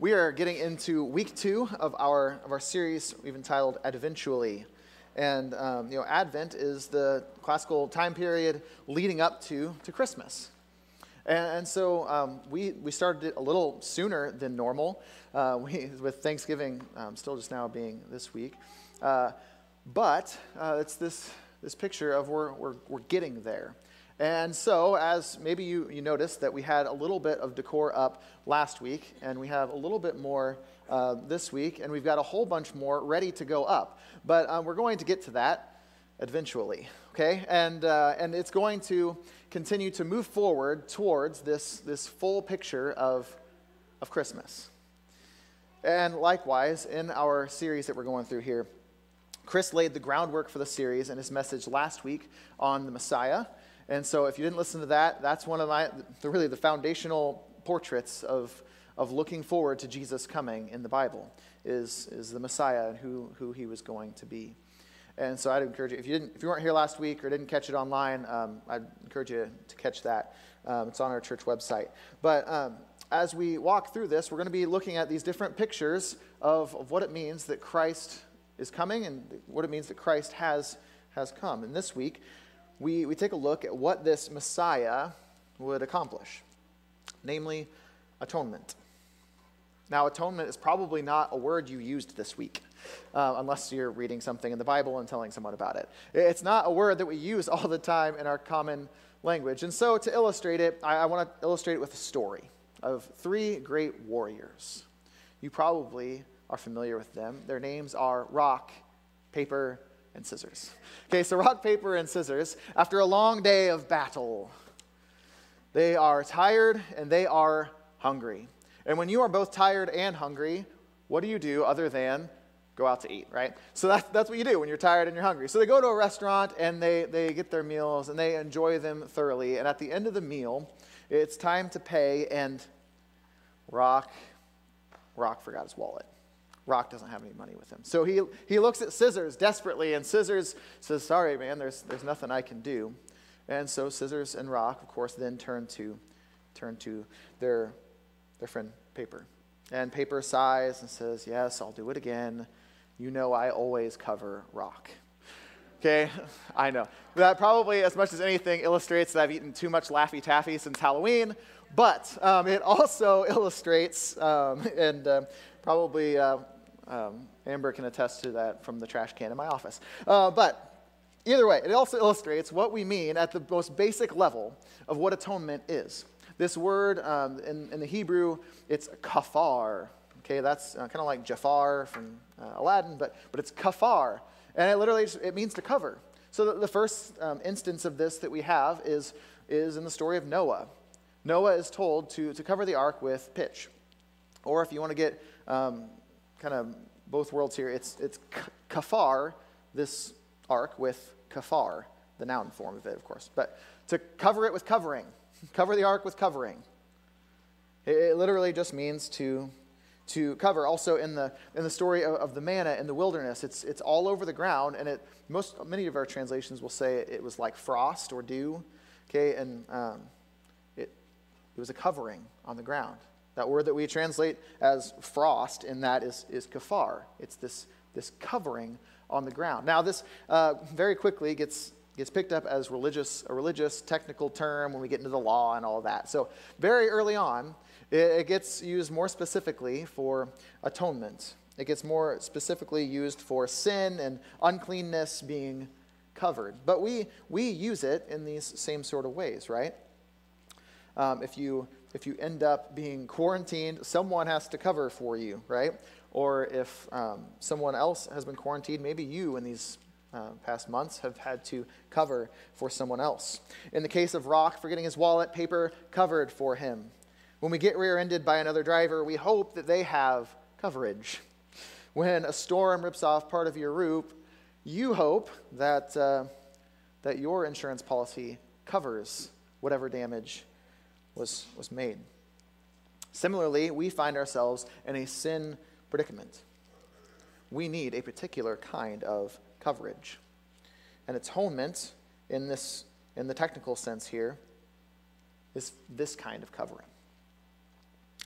We are getting into week two of our, of our series we've entitled Adventually. And, um, you know, Advent is the classical time period leading up to, to Christmas. And, and so um, we, we started it a little sooner than normal, uh, we, with Thanksgiving um, still just now being this week. Uh, but uh, it's this, this picture of we're, we're, we're getting there. And so, as maybe you, you noticed, that we had a little bit of decor up last week, and we have a little bit more uh, this week, and we've got a whole bunch more ready to go up. But um, we're going to get to that eventually, okay? And, uh, and it's going to continue to move forward towards this, this full picture of, of Christmas. And likewise, in our series that we're going through here, Chris laid the groundwork for the series in his message last week on the Messiah. And so, if you didn't listen to that, that's one of my, really the foundational portraits of, of looking forward to Jesus coming in the Bible, is, is the Messiah and who, who he was going to be. And so, I'd encourage you, if you, didn't, if you weren't here last week or didn't catch it online, um, I'd encourage you to catch that. Um, it's on our church website. But um, as we walk through this, we're going to be looking at these different pictures of, of what it means that Christ is coming and what it means that Christ has, has come. And this week, we, we take a look at what this Messiah would accomplish, namely atonement. Now, atonement is probably not a word you used this week, uh, unless you're reading something in the Bible and telling someone about it. It's not a word that we use all the time in our common language. And so, to illustrate it, I, I want to illustrate it with a story of three great warriors. You probably are familiar with them. Their names are Rock, Paper, and scissors. Okay, so rock, paper, and scissors. After a long day of battle, they are tired and they are hungry. And when you are both tired and hungry, what do you do other than go out to eat, right? So that's, that's what you do when you're tired and you're hungry. So they go to a restaurant and they, they get their meals and they enjoy them thoroughly. And at the end of the meal, it's time to pay, and Rock, Rock forgot his wallet. Rock doesn't have any money with him. So he, he looks at Scissors desperately, and Scissors says, Sorry, man, there's, there's nothing I can do. And so Scissors and Rock, of course, then turn to, turn to their, their friend Paper. And Paper sighs and says, Yes, I'll do it again. You know I always cover Rock. Okay, I know. That probably, as much as anything, illustrates that I've eaten too much Laffy Taffy since Halloween, but um, it also illustrates, um, and uh, probably uh, um, Amber can attest to that from the trash can in my office. Uh, but either way, it also illustrates what we mean at the most basic level of what atonement is. This word um, in, in, the Hebrew, it's kafar. Okay, that's uh, kind of like Jafar from uh, Aladdin, but, but it's kafar. And it literally it means to cover. So the, the first um, instance of this that we have is, is in the story of Noah. Noah is told to, to cover the ark with pitch. Or if you want to get um, kind of both worlds here. It's, it's kafar, this ark, with kafar, the noun form of it, of course. But to cover it with covering, cover the ark with covering. It, it literally just means to, to cover. Also, in the, in the story of, of, the manna in the wilderness, it's, it's all over the ground, and it, most, many of our translations will say it, it was like frost or dew. Okay, and um, it, it was a covering on the ground. That word that we translate as frost in that is, is kafar. It's this, this covering on the ground. Now, this uh, very quickly gets, gets picked up as religious, a religious technical term when we get into the law and all that. So, very early on, it, it gets used more specifically for atonement. It gets more specifically used for sin and uncleanness being covered. But we, we use it in these same sort of ways, right? Um, if you if you end up being quarantined, someone has to cover for you, right? Or if um, someone else has been quarantined, maybe you in these uh, past months have had to cover for someone else. In the case of Rock forgetting his wallet, paper covered for him. When we get rear ended by another driver, we hope that they have coverage. When a storm rips off part of your roof, you hope that, uh, that your insurance policy covers whatever damage was, was made. Similarly, we find ourselves in a sin predicament. We need a particular kind of coverage. And atonement, in, this, in the technical sense here, is this kind of covering.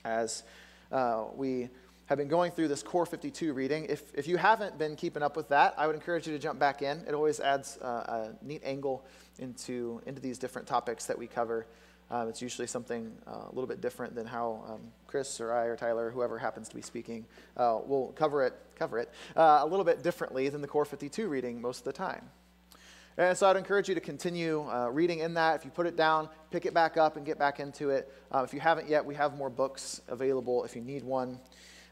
As Uh, we have been going through this Core 52 reading. If, if you haven't been keeping up with that, I would encourage you to jump back in. It always adds uh, a neat angle into, into these different topics that we cover. Um, it's usually something uh, a little bit different than how um, Chris or I or Tyler, whoever happens to be speaking, uh, will cover it, cover it uh, a little bit differently than the Core 52 reading most of the time. And so I'd encourage you to continue uh, reading in that. If you put it down, pick it back up and get back into it. Uh, if you haven't yet, we have more books available if you need one.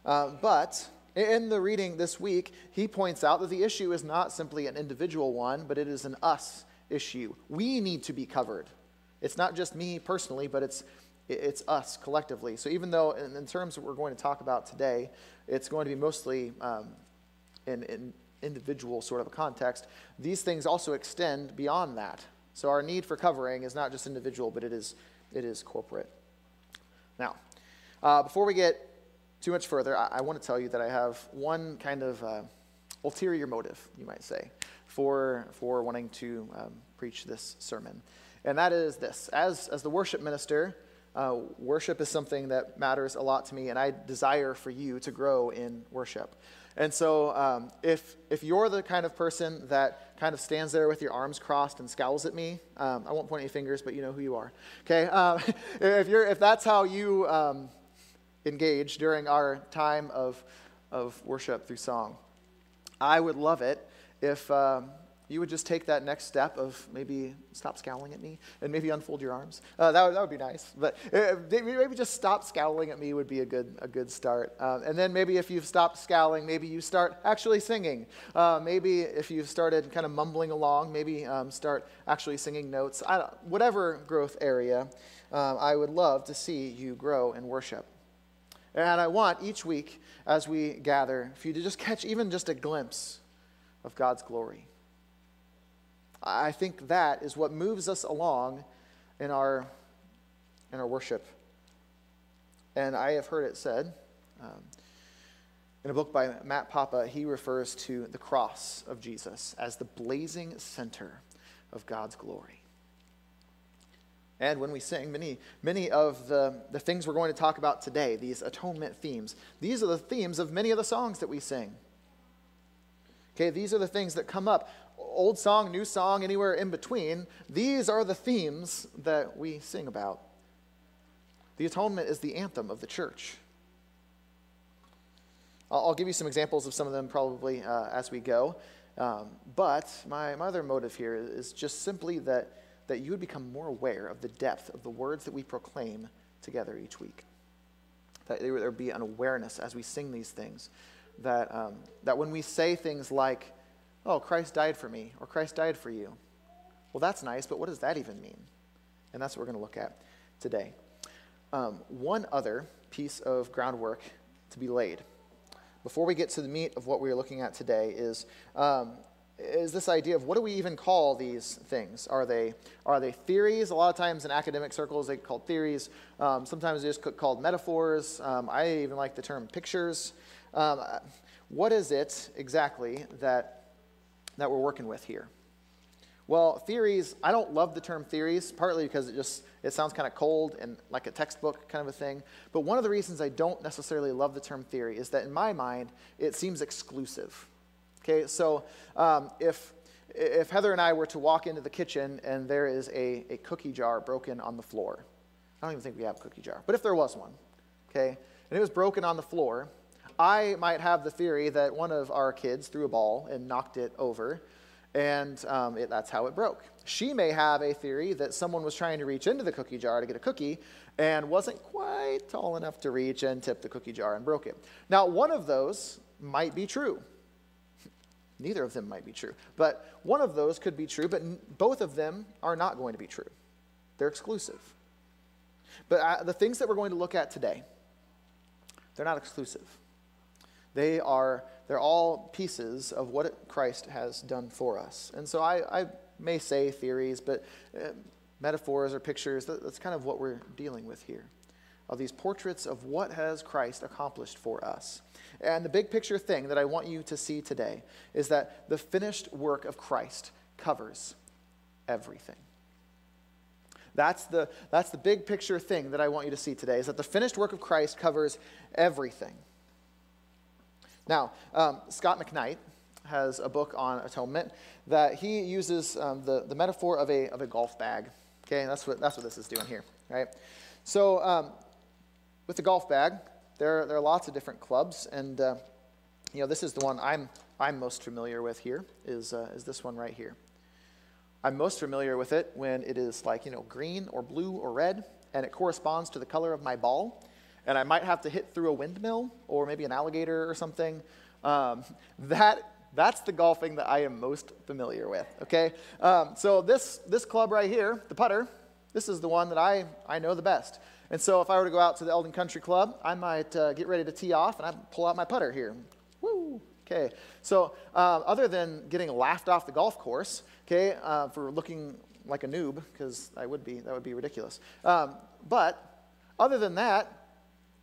Uh, but in the reading this week, he points out that the issue is not simply an individual one, but it is an us issue. We need to be covered. It's not just me personally, but it's, it's us collectively. So even though, in, in terms that we're going to talk about today, it's going to be mostly um, in, in individual sort of a context, these things also extend beyond that. So our need for covering is not just individual, but it is, it is corporate. Now, uh, before we get too much further, I, I want to tell you that I have one kind of uh, ulterior motive, you might say, for, for wanting to um, preach this sermon and that is this as, as the worship minister, uh, worship is something that matters a lot to me, and I desire for you to grow in worship. And so, um, if, if you're the kind of person that kind of stands there with your arms crossed and scowls at me, um, I won't point any fingers, but you know who you are. Okay? Um, if, you're, if that's how you um, engage during our time of, of worship through song, I would love it if, um, you would just take that next step of maybe stop scowling at me and maybe unfold your arms. Uh, that, would, that would be nice. But uh, maybe just stop scowling at me would be a good, a good start. Uh, and then maybe if you've stopped scowling, maybe you start actually singing. Uh, maybe if you've started kind of mumbling along, maybe um, start actually singing notes. whatever growth area, um, I would love to see you grow in worship. And I want each week as we gather for you to just catch even just a glimpse of God's glory. I think that is what moves us along in our, in our worship. And I have heard it said um, in a book by Matt Papa, he refers to the cross of Jesus as the blazing center of God's glory. And when we sing, many, many of the, the things we're going to talk about today, these atonement themes, these are the themes of many of the songs that we sing. Okay, these are the things that come up old song, new song, anywhere in between, these are the themes that we sing about. The atonement is the anthem of the church. I'll, give you some examples of some of them probably uh, as we go. Um, but my, my other motive here is just simply that, that you would become more aware of the depth of the words that we proclaim together each week. That there would be an awareness as we sing these things. That, um, that when we say things like, oh, Christ died for me, or Christ died for you. Well, that's nice, but what does that even mean? And that's what we're going to look at today. Um, one other piece of groundwork to be laid before we get to the meat of what we're looking at today is, um, is this idea of what do we even call these things? Are they, are they theories? A lot of times in academic circles, they call theories. Um, sometimes they're just called metaphors. Um, I even like the term pictures. Um, what is it exactly that that we're working with here? Well, theories, I don't love the term theories, partly because it just it sounds kind of cold and like a textbook kind of a thing. But one of the reasons I don't necessarily love the term theory is that in my mind, it seems exclusive. Okay, so um, if if Heather and I were to walk into the kitchen and there is a, a cookie jar broken on the floor, I don't even think we have a cookie jar, but if there was one, okay, and it was broken on the floor, I might have the theory that one of our kids threw a ball and knocked it over, and um, it, that's how it broke. She may have a theory that someone was trying to reach into the cookie jar to get a cookie and wasn't quite tall enough to reach and tip the cookie jar and broke it. Now, one of those might be true. Neither of them might be true. But one of those could be true, but both of them are not going to be true. They're exclusive. But uh, the things that we're going to look at today, they're not exclusive. They are, they're all pieces of what Christ has done for us. And so I, I may say theories, but uh, metaphors or pictures, that, that's kind of what we're dealing with here. Of these portraits of what has Christ accomplished for us. And the big picture thing that I want you to see today is that the finished work of Christ covers everything. That's the, that's the big picture thing that I want you to see today is that the finished work of Christ covers everything. Now, um, Scot McKnight has a book on atonement that he uses um, the, the metaphor of a, of a golf bag. Okay, that's what, that's what this is doing here, right? So, um, with the golf bag, there, there are lots of different clubs, and uh, you know, this is the one I'm, I'm most familiar with here, is, uh, is this one right here. I'm most familiar with it when it is like, you know, green or blue or red, and it corresponds to the color of my ball. And I might have to hit through a windmill or maybe an alligator or something. Um, that, that's the golfing that I am most familiar with, okay? Um, so this, this club right here, the putter, this is the one that I, I know the best. And so if I were to go out to the Eldon Country Club, I might uh, get ready to tee off and I pull out my putter here. Woo! Okay. So uh, other than getting laughed off the golf course, okay, uh, for looking like a noob, because I would be, that would be ridiculous. Um, but other than that,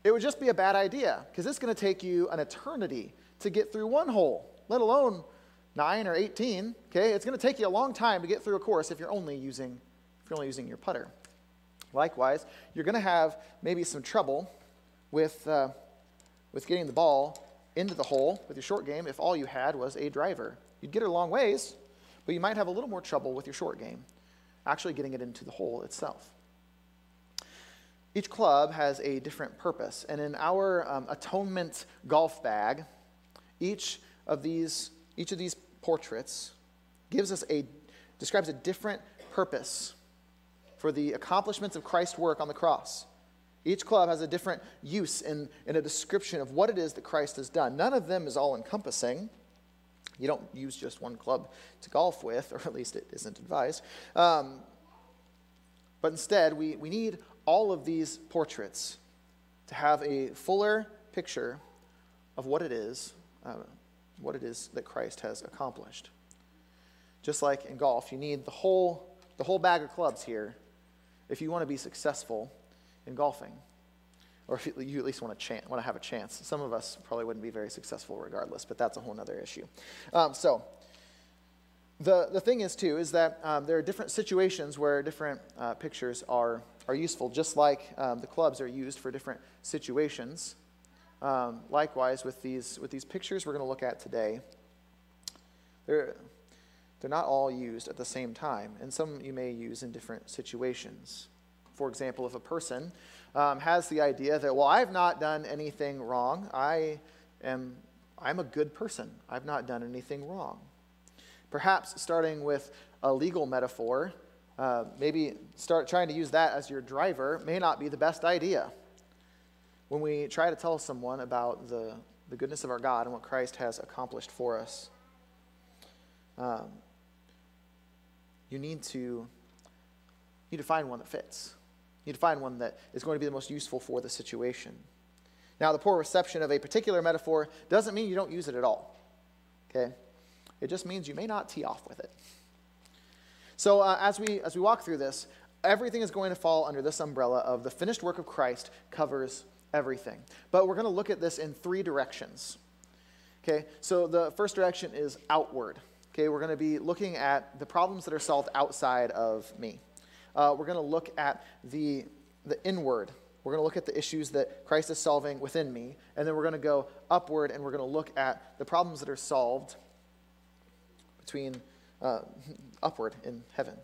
it would just be a bad idea, because it's going to take you an eternity to get through one hole, let alone nine or 18. Okay, it's going to take you a long time to get through a course if you're only using, if you're only using your putter. Likewise, you're going to have maybe some trouble with, uh, with getting the ball into the hole with your short game if all you had was a driver. You'd get it a long ways, but you might have a little more trouble with your short game, actually getting it into the hole itself. Each club has a different purpose, and in our um, atonement golf bag, each of these each of these portraits gives us a describes a different purpose for the accomplishments of Christ's work on the cross. Each club has a different use in, in a description of what it is that Christ has done. None of them is all encompassing. You don't use just one club to golf with, or at least it isn't advised. Um, but instead, we, we need all of these portraits to have a fuller picture of what it is, uh, what it is that Christ has accomplished. Just like in golf, you need the whole, the whole bag of clubs here if you want to be successful in golfing, or if you at least want to, want to have a chance. Some of us probably wouldn't be very successful regardless, but that's a whole other issue. Um, so, the, the thing is, too, is that um, there are different situations where different uh, pictures are, are useful, just like um, the clubs are used for different situations. Um, likewise, with these, with these pictures we're going to look at today, they're, they're not all used at the same time, and some you may use in different situations. For example, if a person um, has the idea that, well, I've not done anything wrong, I am I'm a good person, I've not done anything wrong. Perhaps starting with a legal metaphor, uh, maybe start trying to use that as your driver may not be the best idea. When we try to tell someone about the, the goodness of our God and what Christ has accomplished for us, um, you need to, you need to find one that fits. You need to find one that is going to be the most useful for the situation. Now, the poor reception of a particular metaphor doesn't mean you don't use it at all. Okay? It just means you may not tee off with it. So, uh, as, we, as we walk through this, everything is going to fall under this umbrella of the finished work of Christ covers everything. But we're going to look at this in three directions. Okay? So, the first direction is outward. Okay? We're going to be looking at the problems that are solved outside of me uh, we're going to look at the, the inward. We're going to look at the issues that Christ is solving within me. And then we're going to go upward and we're going to look at the problems that are solved between uh, upward in heaven.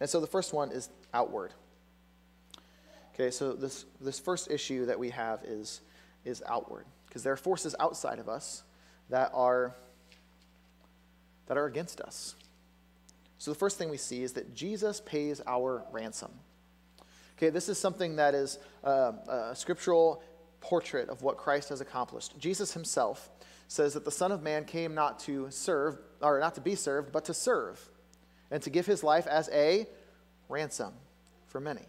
And so the first one is outward. Okay, so this, this first issue that we have is, is outward. Because there are forces outside of us that are, that are against us. So the first thing we see is that Jesus pays our ransom. Okay, this is something that is uh, a scriptural portrait of what Christ has accomplished. Jesus himself says that the Son of Man came not to serve, or not to be served, but to serve, and to give his life as a ransom for many.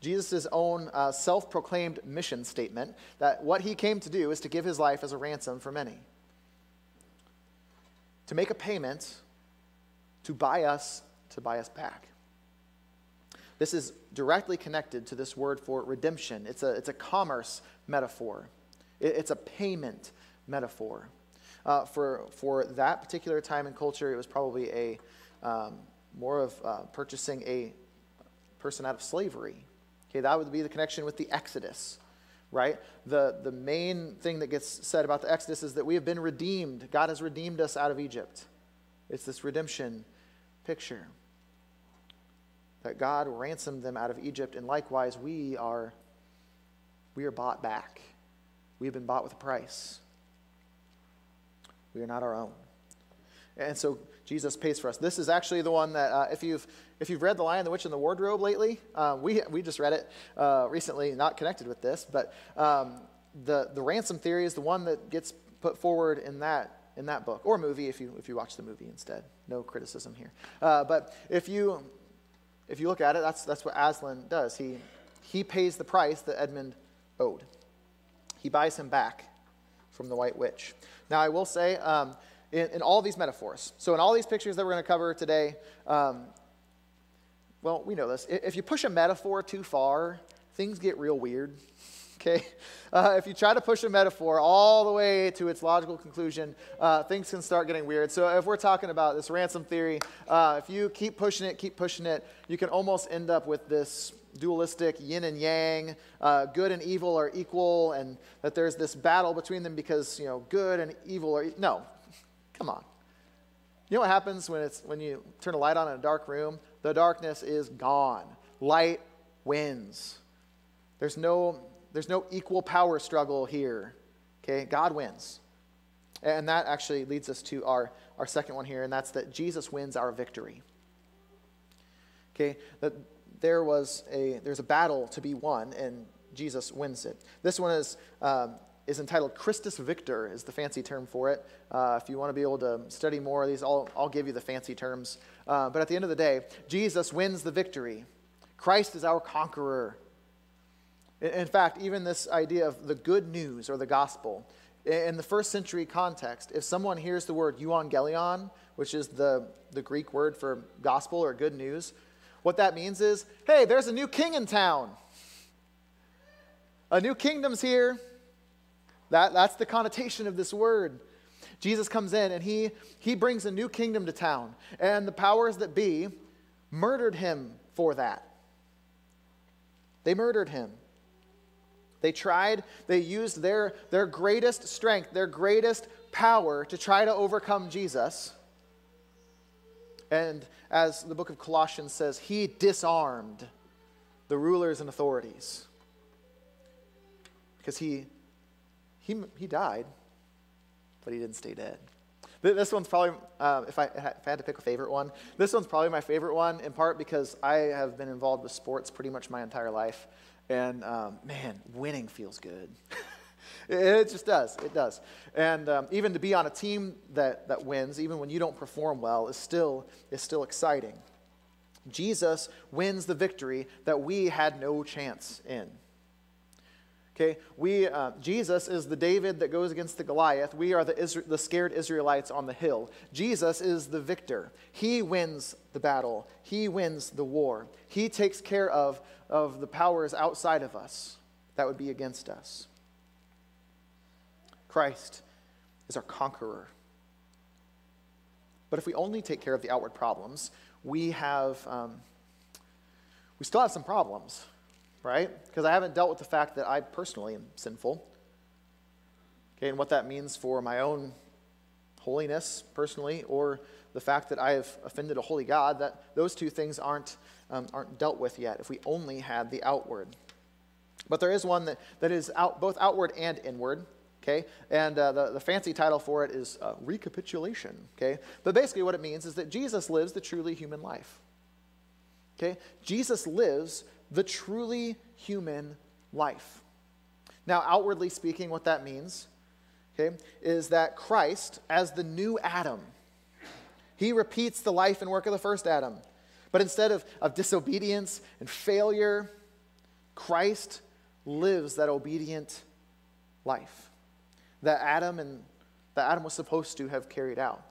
Jesus' own uh, self proclaimed mission statement that what he came to do is to give his life as a ransom for many. To make a payment to buy us, to buy us back. This is directly connected to this word for redemption. It's a, it's a commerce metaphor, it's a payment metaphor. Uh, for, for that particular time and culture, it was probably a, um, more of uh, purchasing a person out of slavery. Okay, that would be the connection with the Exodus, right? The, the main thing that gets said about the Exodus is that we have been redeemed. God has redeemed us out of Egypt. It's this redemption picture that God ransomed them out of Egypt, and likewise we are we are bought back. We have been bought with a price. We are not our own. And so Jesus pays for us. This is actually the one that, uh, if, you've, if you've read The Lion, the Witch, and the Wardrobe lately, uh, we, we just read it uh, recently, not connected with this, but um, the, the ransom theory is the one that gets put forward in that, in that book, or movie if you, if you watch the movie instead. No criticism here. Uh, but if you, if you look at it, that's, that's what Aslan does. He, he pays the price that Edmund owed, he buys him back from the White Witch. Now, I will say, um, in, in, all these metaphors, so in all these pictures that we're going to cover today, um, well, we know this. If you push a metaphor too far, things get real weird. Okay? Uh, if you try to push a metaphor all the way to its logical conclusion, uh, things can start getting weird. So, if we're talking about this ransom theory, uh, if you keep pushing it, keep pushing it, you can almost end up with this dualistic yin and yang, uh, good and evil are equal, and that there's this battle between them because you know good and evil are e- no. Come on. You know what happens when it's when you turn a light on in a dark room? The darkness is gone. Light wins. There's no there's no equal power struggle here. Okay? God wins. And that actually leads us to our, our second one here, and that's that Jesus wins our victory. Okay? That there was a there's a battle to be won, and Jesus wins it. This one is um, is entitled Christus Victor, is the fancy term for it. Uh, if you want to be able to study more of these, I'll, I'll give you the fancy terms. Uh, but at the end of the day, Jesus wins the victory. Christ is our conqueror. In, fact, even this idea of the good news or the gospel, in the first century context, if someone hears the word euangelion, which is the, the Greek word for gospel or good news, what that means is hey, there's a new king in town. A new kingdom's here. That, that's the connotation of this word. Jesus comes in and he, he brings a new kingdom to town. And the powers that be murdered him for that. They murdered him. They tried, they used their, their greatest strength, their greatest power to try to overcome Jesus. And as the book of Colossians says, he disarmed the rulers and authorities because he, he, he died, but he didn't stay dead. This one's probably, uh, if, I, if I had to pick a favorite one, this one's probably my favorite one, in part because I have been involved with sports pretty much my entire life. And um, man, winning feels good. It just does. It does. And um, even to be on a team that, that wins, even when you don't perform well, is still, is still exciting. Jesus wins the victory that we had no chance in. Okay, we, uh, Jesus is the David that goes against the Goliath. We are the, Isra- the scared Israelites on the hill. Jesus is the victor. He wins the battle, He wins the war. He takes care of, of the powers outside of us that would be against us. Christ is our conqueror. But if we only take care of the outward problems, we have, um, we still have some problems, right? Because I haven't dealt with the fact that I personally am sinful. Okay, and what that means for my own holiness personally, or the fact that I have offended a holy God, that those two things aren't, um, aren't dealt with yet if we only had the outward. But there is one that, that is out, both outward and inward okay? And uh, the, the fancy title for it is uh, recapitulation, okay? But basically, what it means is that Jesus lives the truly human life, okay? Jesus lives the truly human life. Now, outwardly speaking, what that means, okay, is that Christ, as the new Adam, he repeats the life and work of the first Adam. But instead of, of disobedience and failure, Christ lives that obedient life that Adam and that Adam was supposed to have carried out.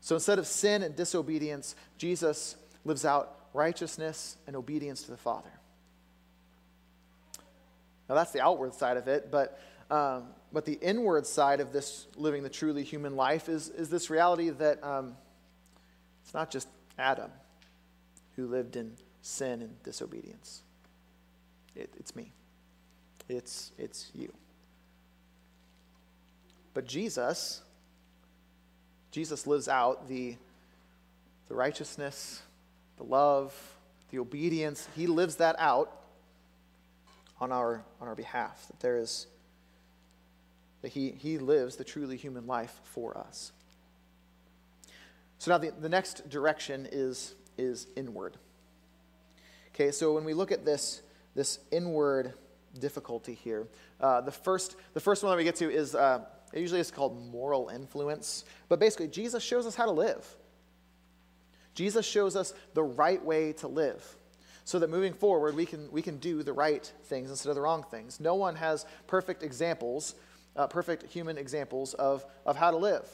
So instead of sin and disobedience, Jesus lives out righteousness and obedience to the Father. Now that's the outward side of it, but um, but the inward side of this living the truly human life is is this reality that um, it's not just Adam. Who lived in sin and disobedience. It, it's me. It's, it's you. But Jesus, Jesus lives out the, the righteousness, the love, the obedience. He lives that out on our, on our behalf. That there is that he, he lives the truly human life for us. So now the, the next direction is, is inward. Okay, so when we look at this, this inward difficulty here, uh, the, first, the first one that we get to is uh, usually is called moral influence. But basically, Jesus shows us how to live. Jesus shows us the right way to live so that moving forward we can, we can do the right things instead of the wrong things. No one has perfect examples uh, perfect human examples of, of how to live.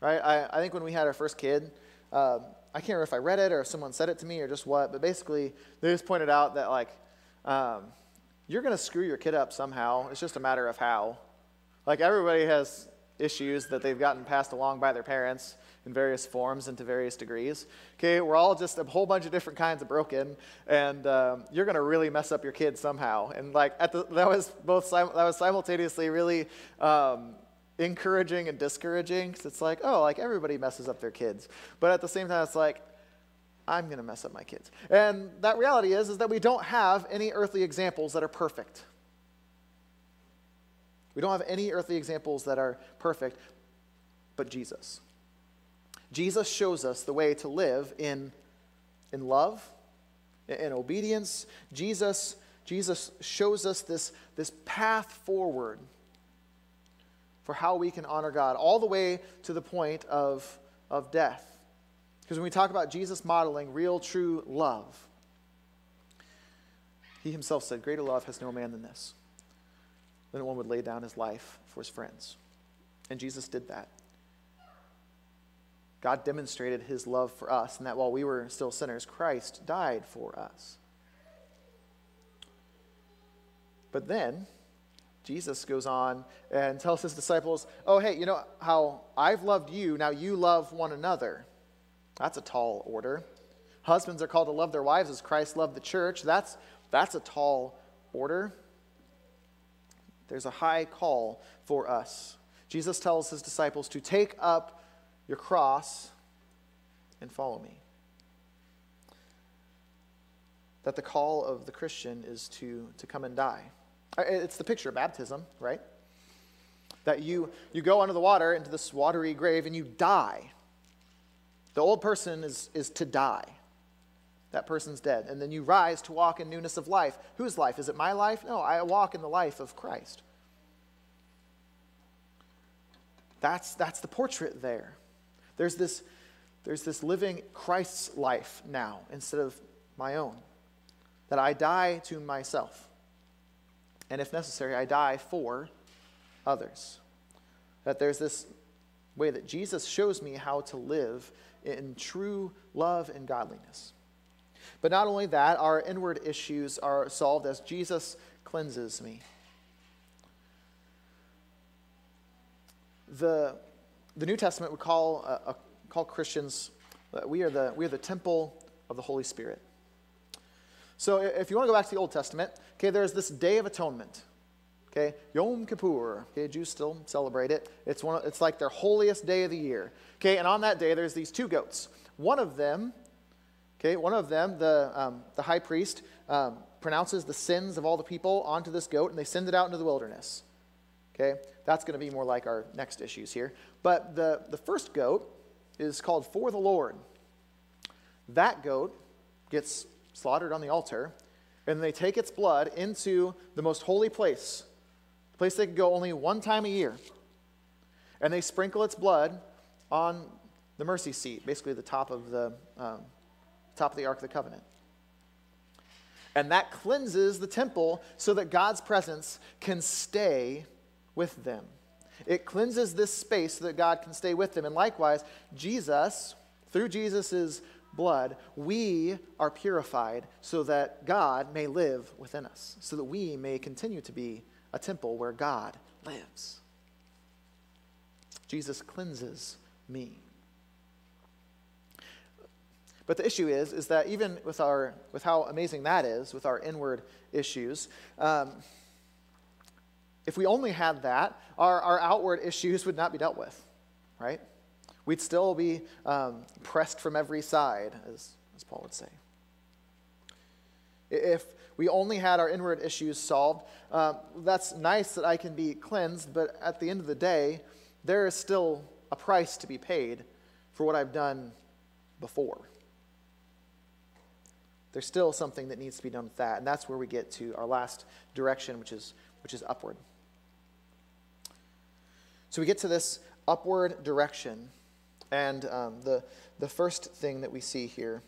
Right? I, I think when we had our first kid, um, I can't remember if I read it or if someone said it to me or just what, but basically they just pointed out that like um, you're going to screw your kid up somehow. It's just a matter of how. Like everybody has issues that they've gotten passed along by their parents in various forms and to various degrees. Okay, we're all just a whole bunch of different kinds of broken, and um, you're to really mess up your kid somehow. And like at the, that was both that was simultaneously really um, encouraging and discouraging because it's like oh like everybody messes up their kids, but at the same time it's like I'm going to mess up my kids. And that reality is is that we don't have any earthly examples that are perfect. We don't have any earthly examples that are perfect, but Jesus. Jesus shows us the way to live in, in love, in obedience. Jesus, Jesus shows us this, this path forward for how we can honor God, all the way to the point of, of death. Because when we talk about Jesus modeling real, true love, he himself said, Greater love has no man than this, than one would lay down his life for his friends. And Jesus did that. God demonstrated his love for us, and that while we were still sinners, Christ died for us. But then, Jesus goes on and tells his disciples, Oh, hey, you know how I've loved you, now you love one another. That's a tall order. Husbands are called to love their wives as Christ loved the church. That's, that's a tall order. There's a high call for us. Jesus tells his disciples to take up your cross and follow me. That the call of the Christian is to, to come and die. Uh, it's the picture of baptism, right? That you, you go under the water into this watery grave and you die. The old person is, is to die. That person's dead. And then you rise to walk in newness of life. Whose life? Is it my life? No, I walk in the life of Christ. That's, that's the portrait there. There's this, there's this living Christ's life now instead of my own. That I die to myself. And if necessary, I die for others. That there's this way that Jesus shows me how to live in true love and godliness. But not only that, our inward issues are solved as Jesus cleanses me. The the New Testament would call, uh, uh, call Christians, uh, we, are the, we are the temple of the Holy Spirit. So if you want to go back to the Old Testament, okay, there's this Day of Atonement. Okay, Yom Kippur. Okay, Jews still celebrate it. It's one. Of, it's like their holiest day of the year. Okay, and on that day, there's these two goats. One of them, okay, one of them, the um, the high priest um, pronounces the sins of all the people onto this goat, and they send it out into the wilderness. Okay, that's going to be more like our next issues here. But the, the first goat is called For the Lord. That goat gets slaughtered on the altar, and they take its blood into the most holy place, the place they could go only one time a year. And they sprinkle its blood on the mercy seat, basically the top of the, um, top of the Ark of the Covenant. And that cleanses the temple so that God's presence can stay with them. It cleanses this space so that God can stay with them. And likewise, Jesus, through Jesus' blood, we are purified so that God may live within us, so that we may continue to be a temple where God lives. Jesus cleanses me. But the issue is, is that even with, our, with how amazing that is, with our inward issues, um, if we only had that, our, our outward issues would not be dealt with, right? We'd still be um, pressed from every side, as, as Paul would say. If we only had our inward issues solved, uh, that's nice that I can be cleansed, but at the end of the day, there is still a price to be paid for what I've done before. There's still something that needs to be done with that, and that's where we get to our last direction, which is, which is upward. So we get to this upward direction, and um, the, the first thing that we see here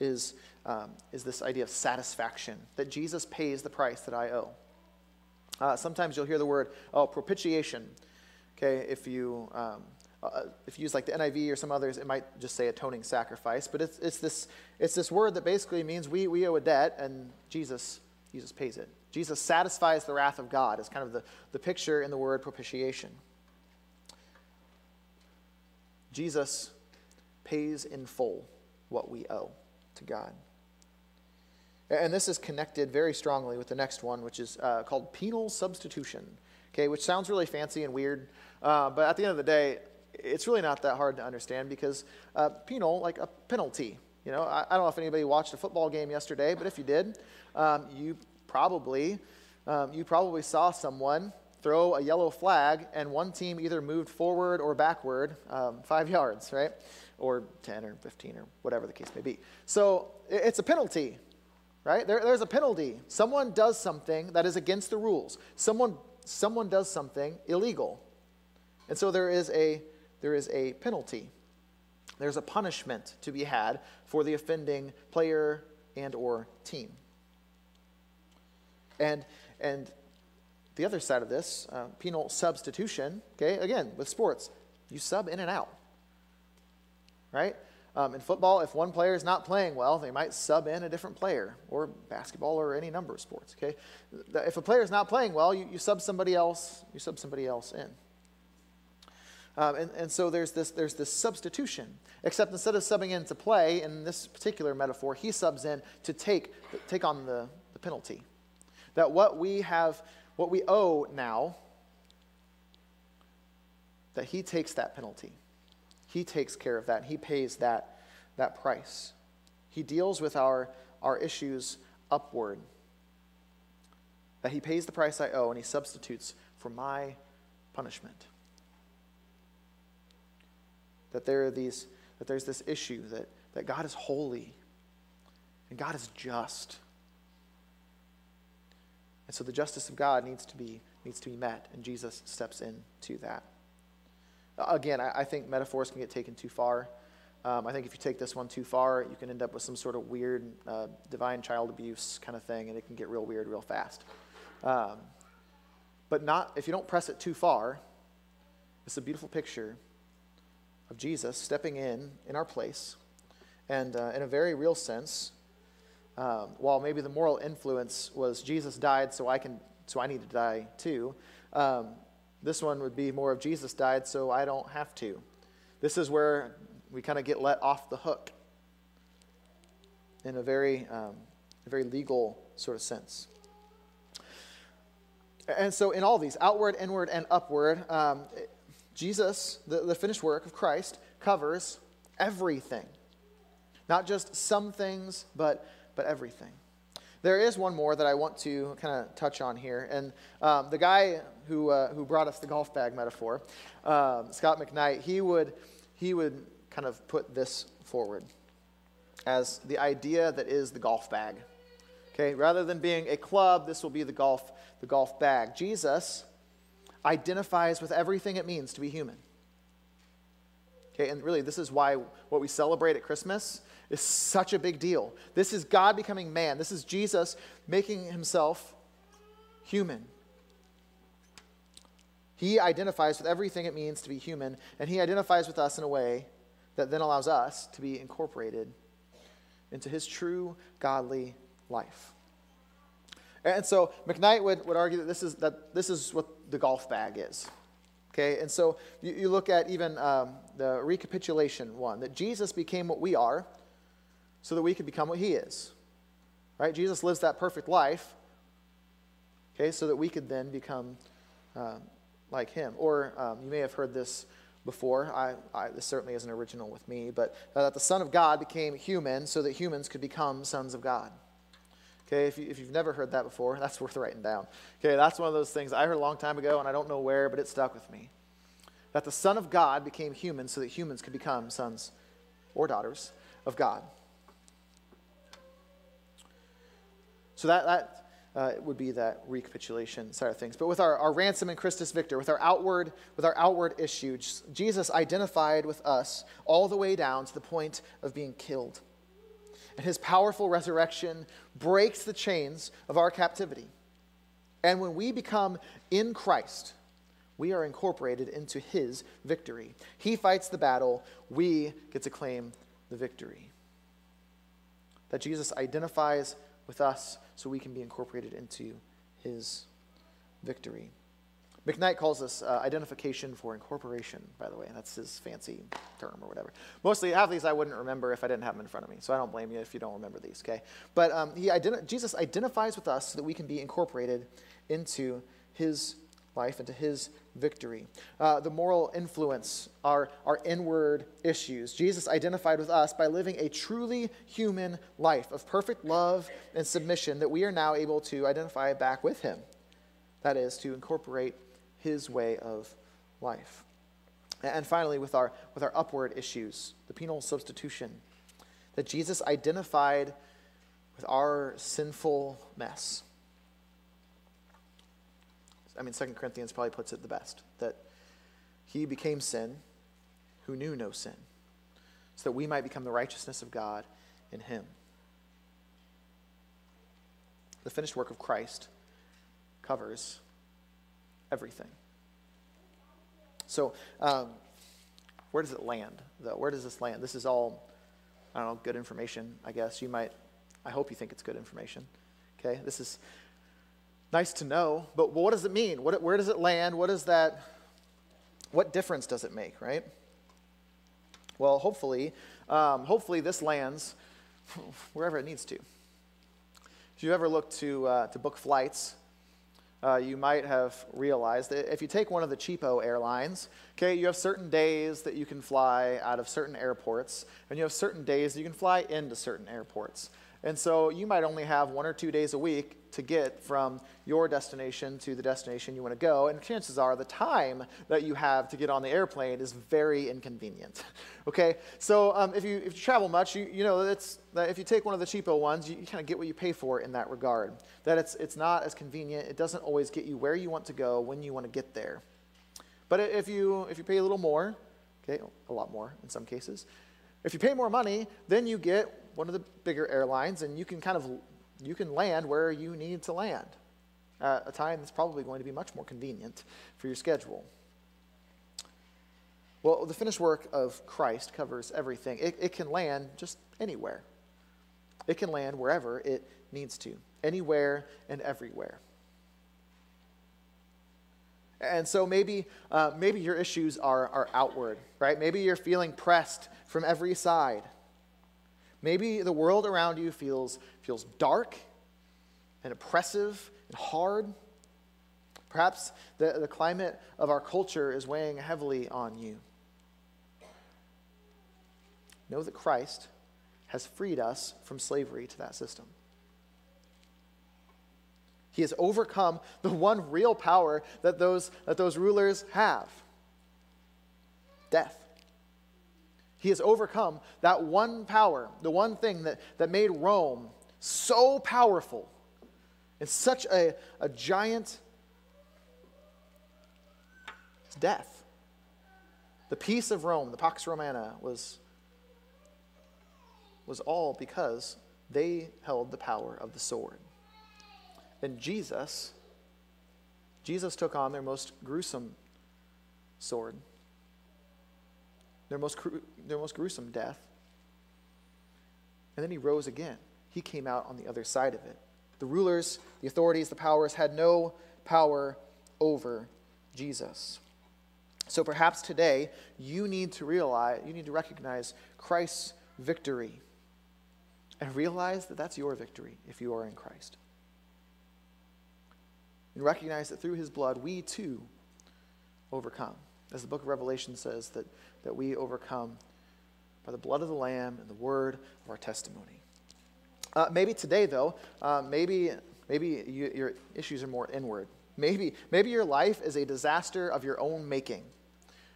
is, um, is this idea of satisfaction, that Jesus pays the price that I owe. Uh, sometimes you'll hear the word, oh, propitiation. Okay, if you, um, uh, if you use like the NIV or some others, it might just say atoning sacrifice. But it's, it's, this, it's this word that basically means we, we owe a debt and Jesus, Jesus pays it. Jesus satisfies the wrath of God, is kind of the, the picture in the word propitiation. Jesus pays in full what we owe to God. And this is connected very strongly with the next one, which is uh, called penal substitution, okay, which sounds really fancy and weird, uh, but at the end of the day, it's really not that hard to understand because uh, penal, like a penalty, you know, I, I, don't know if anybody watched a football game yesterday, but if you did, um, you probably um, you probably saw someone throw a yellow flag, and one team either moved forward or backward um, five yards, right? Or 10 or 15 or whatever the case may be. So it's a penalty, right? There, there's a penalty. Someone does something that is against the rules, someone, someone does something illegal. And so there is a, there is a penalty. There's a punishment to be had for the offending player and or team. And, and the other side of this, uh, penal substitution, okay, again, with sports, you sub in and out, right? Um, in football, if one player is not playing well, they might sub in a different player, or basketball, or any number of sports. Okay, if a player is not playing well, you, you sub somebody else. You sub somebody else in. Um, and, and so there's this, there's this substitution, except instead of subbing in to play, in this particular metaphor, he subs in to take, take on the, the penalty. That what we have what we owe now, that he takes that penalty. He takes care of that. He pays that, that price. He deals with our, our issues upward. That he pays the price I owe and he substitutes for my punishment. That there are these that there's this issue that, that God is holy and God is just. And so the justice of God needs to be, needs to be met, and Jesus steps into that. Again, I, I think metaphors can get taken too far. Um, I think if you take this one too far, you can end up with some sort of weird uh, divine child abuse kind of thing, and it can get real weird real fast. Um, but not if you don't press it too far. It's a beautiful picture of Jesus stepping in in our place, and uh, in a very real sense, um, while maybe the moral influence was Jesus died, so I can, so I need to die too. Um, this one would be more of Jesus died, so I don't have to. This is where we kind of get let off the hook in a very, um, a very legal sort of sense. And so, in all these, outward, inward, and upward, um, Jesus, the, the finished work of Christ, covers everything. Not just some things, but but everything. There is one more that I want to kind of touch on here. And um, the guy who, uh, who brought us the golf bag metaphor, um, Scot McKnight, he would, he would kind of put this forward as the idea that is the golf bag. Okay, rather than being a club, this will be the golf, the golf bag. Jesus identifies with everything it means to be human. Okay, and really, this is why what we celebrate at Christmas is such a big deal. This is God becoming man. This is Jesus making himself human. He identifies with everything it means to be human, and he identifies with us in a way that then allows us to be incorporated into his true godly life. And so McKnight would, would argue that this, is, that this is what the golf bag is. Okay, and so you, you look at even um, the recapitulation one that Jesus became what we are so that we could become what he is. Right? Jesus lives that perfect life, okay, so that we could then become uh, like him. Or um, you may have heard this before. I, I, this certainly isn't original with me, but uh, that the Son of God became human so that humans could become sons of God. Okay, if, you, if you've never heard that before, that's worth writing down. Okay, that's one of those things I heard a long time ago, and I don't know where, but it stuck with me. That the Son of God became human so that humans could become sons or daughters of God. So that, that uh, would be that recapitulation side of things. But with our, our ransom and Christus Victor, with our outward, with our outward issue, Jesus identified with us all the way down to the point of being killed and his powerful resurrection breaks the chains of our captivity. And when we become in Christ, we are incorporated into his victory. He fights the battle, we get to claim the victory. That Jesus identifies with us so we can be incorporated into his victory. McKnight calls this uh, identification for incorporation, by the way. And that's his fancy term or whatever. Mostly, half of these I wouldn't remember if I didn't have them in front of me, so I don't blame you if you don't remember these, okay? But um, he Jesus identifies with us so that we can be incorporated into his life, into his victory. Uh, the moral influence, our, our inward issues. Jesus identified with us by living a truly human life of perfect love and submission that we are now able to identify back with him. That is, to incorporate his way of life. And finally, with our, with our upward issues, the penal substitution, that Jesus identified with our sinful mess. I mean, 2 Corinthians probably puts it the best that he became sin who knew no sin, so that we might become the righteousness of God in him. The finished work of Christ covers everything. So, um, where does it land, though? Where does this land? This is all, I don't know, good information, I guess. You might, I hope you think it's good information. Okay? This is nice to know, but what does it mean? What, where does it land? What is that? What difference does it make, right? Well, hopefully, um, hopefully this lands wherever it needs to. If you ever look to, uh, to book flights, uh, you might have realized that if you take one of the cheapo airlines, okay, you have certain days that you can fly out of certain airports, and you have certain days you can fly into certain airports. And so you might only have one or two days a week to get from your destination to the destination you want to go. And chances are the time that you have to get on the airplane is very inconvenient. okay? So um, if, you, if you travel much, you, you know it's, that if you take one of the cheapo ones, you, you kind of get what you pay for in that regard. That it's, it's not as convenient. It doesn't always get you where you want to go when you want to get there. But if you, if you pay a little more, okay, a lot more in some cases, if you pay more money, then you get one of the bigger airlines and you can kind of you can land where you need to land at a time that's probably going to be much more convenient for your schedule. Well, the finished work of Christ covers everything. It, it can land just anywhere. It can land wherever it needs to, anywhere and everywhere. And so maybe, uh, maybe your issues are, are outward, right? Maybe you're feeling pressed from every side. Maybe the world around you feels, feels dark and oppressive and hard. Perhaps the, the climate of our culture is weighing heavily on you. Know that Christ has freed us from slavery to that system. He has overcome the one real power that those, that those rulers have death. He has overcome that one power, the one thing that, that made Rome so powerful and such a, a giant death. The peace of Rome, the Pax Romana, was, was all because they held the power of the sword. And Jesus, Jesus took on their most gruesome sword their most, their most gruesome death. And then he rose again. He came out on the other side of it. The rulers, the authorities, the powers had no power over Jesus. So perhaps today you need to realize, you need to recognize Christ's victory and realize that that's your victory if you are in Christ. And recognize that through his blood, we too overcome. As the book of Revelation says, that, that we overcome by the blood of the Lamb and the word of our testimony. Uh, maybe today, though, uh, maybe, maybe you, your issues are more inward. Maybe, maybe your life is a disaster of your own making.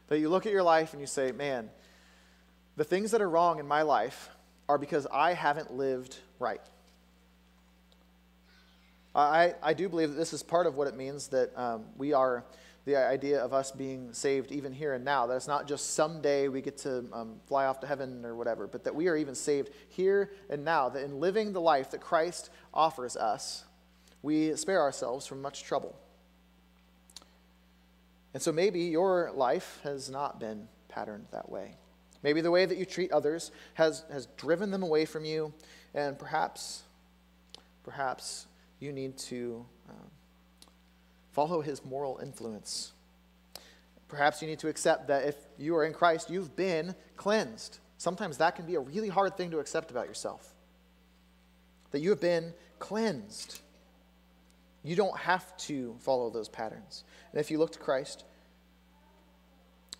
That you look at your life and you say, man, the things that are wrong in my life are because I haven't lived right. I, I do believe that this is part of what it means that um, we are the idea of us being saved even here and now. That it's not just someday we get to um, fly off to heaven or whatever, but that we are even saved here and now. That in living the life that Christ offers us, we spare ourselves from much trouble. And so maybe your life has not been patterned that way. Maybe the way that you treat others has, has driven them away from you, and perhaps, perhaps you need to um, follow his moral influence. Perhaps you need to accept that if you are in Christ, you've been cleansed. Sometimes that can be a really hard thing to accept about yourself. That you have been cleansed. You don't have to follow those patterns. And if you look to Christ,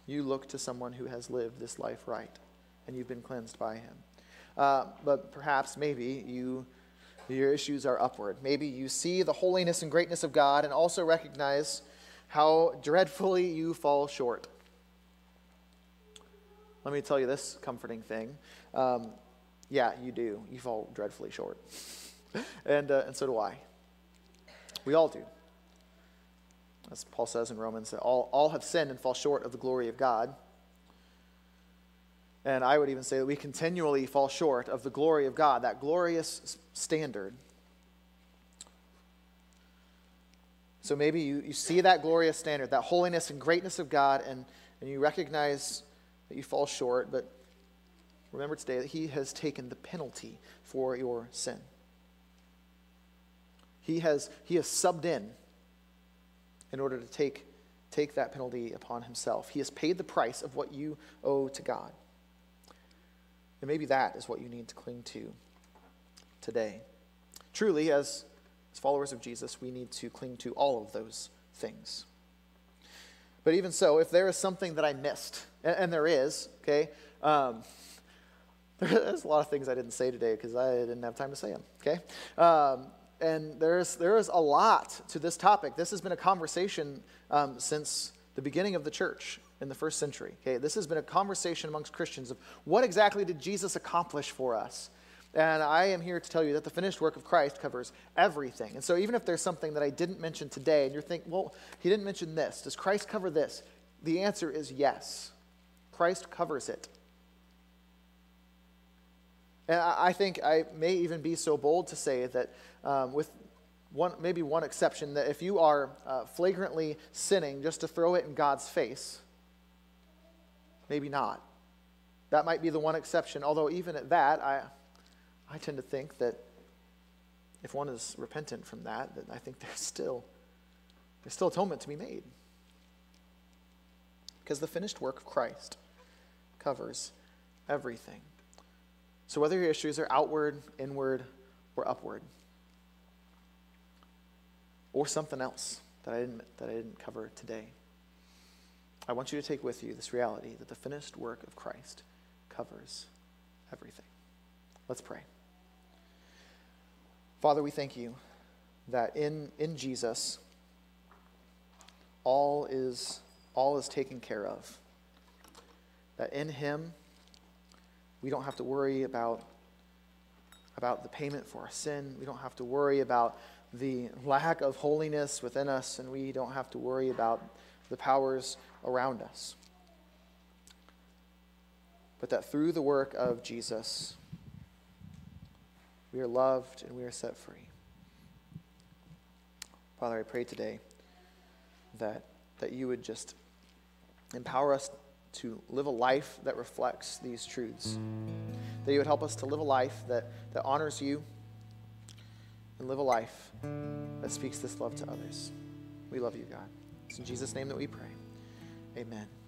you look to someone who has lived this life right, and you've been cleansed by him. Uh, but perhaps, maybe, you, your issues are upward. Maybe you see the holiness and greatness of God and also recognize how dreadfully you fall short. Let me tell you this comforting thing. Um, yeah, you do. You fall dreadfully short. and, uh, and so do I. We all do. As Paul says in Romans, all, all have sinned and fall short of the glory of God. And I would even say that we continually fall short of the glory of God, that glorious standard. So maybe you, you see that glorious standard, that holiness and greatness of God, and, and you recognize that you fall short, but remember today that He has taken the penalty for your sin. He has, he has subbed in in order to take, take that penalty upon himself. He has paid the price of what you owe to God. And maybe that is what you need to cling to today. Truly, as, as followers of Jesus, we need to cling to all of those things. But even so, if there is something that I missed, and, and there is, okay, um, there's a lot of things I didn't say today because I didn't have time to say them, okay? Um, and there's, there is a lot to this topic. This has been a conversation um, since the beginning of the church in the first century. Okay, this has been a conversation amongst Christians of what exactly did Jesus accomplish for us? And I am here to tell you that the finished work of Christ covers everything. And so, even if there's something that I didn't mention today, and you're thinking, well, he didn't mention this, does Christ cover this? The answer is yes. Christ covers it. And I think I may even be so bold to say that um, with one, maybe one exception, that if you are uh, flagrantly sinning just to throw it in God's face, maybe not. That might be the one exception, although even at that, I, I tend to think that if one is repentant from that, that I think there's still, there's still atonement to be made. Because the finished work of Christ covers everything. So whether your issues are outward, inward, or upward, or something else that I didn't, that I didn't cover today. I want you to take with you this reality that the finished work of Christ covers everything. Let's pray. Father, we thank you that in, in Jesus, all is, all is taken care of. That in Him, we don't have to worry about, about the payment for our sin. We don't have to worry about the lack of holiness within us, and we don't have to worry about the powers around us. But that through the work of Jesus, we are loved and we are set free. Father, I pray today that, that you would just empower us to live a life that reflects these truths. That you would help us to live a life that, that honors you and live a life that speaks this love to others. We love you, God. It's in Jesus' name that we pray. Amen.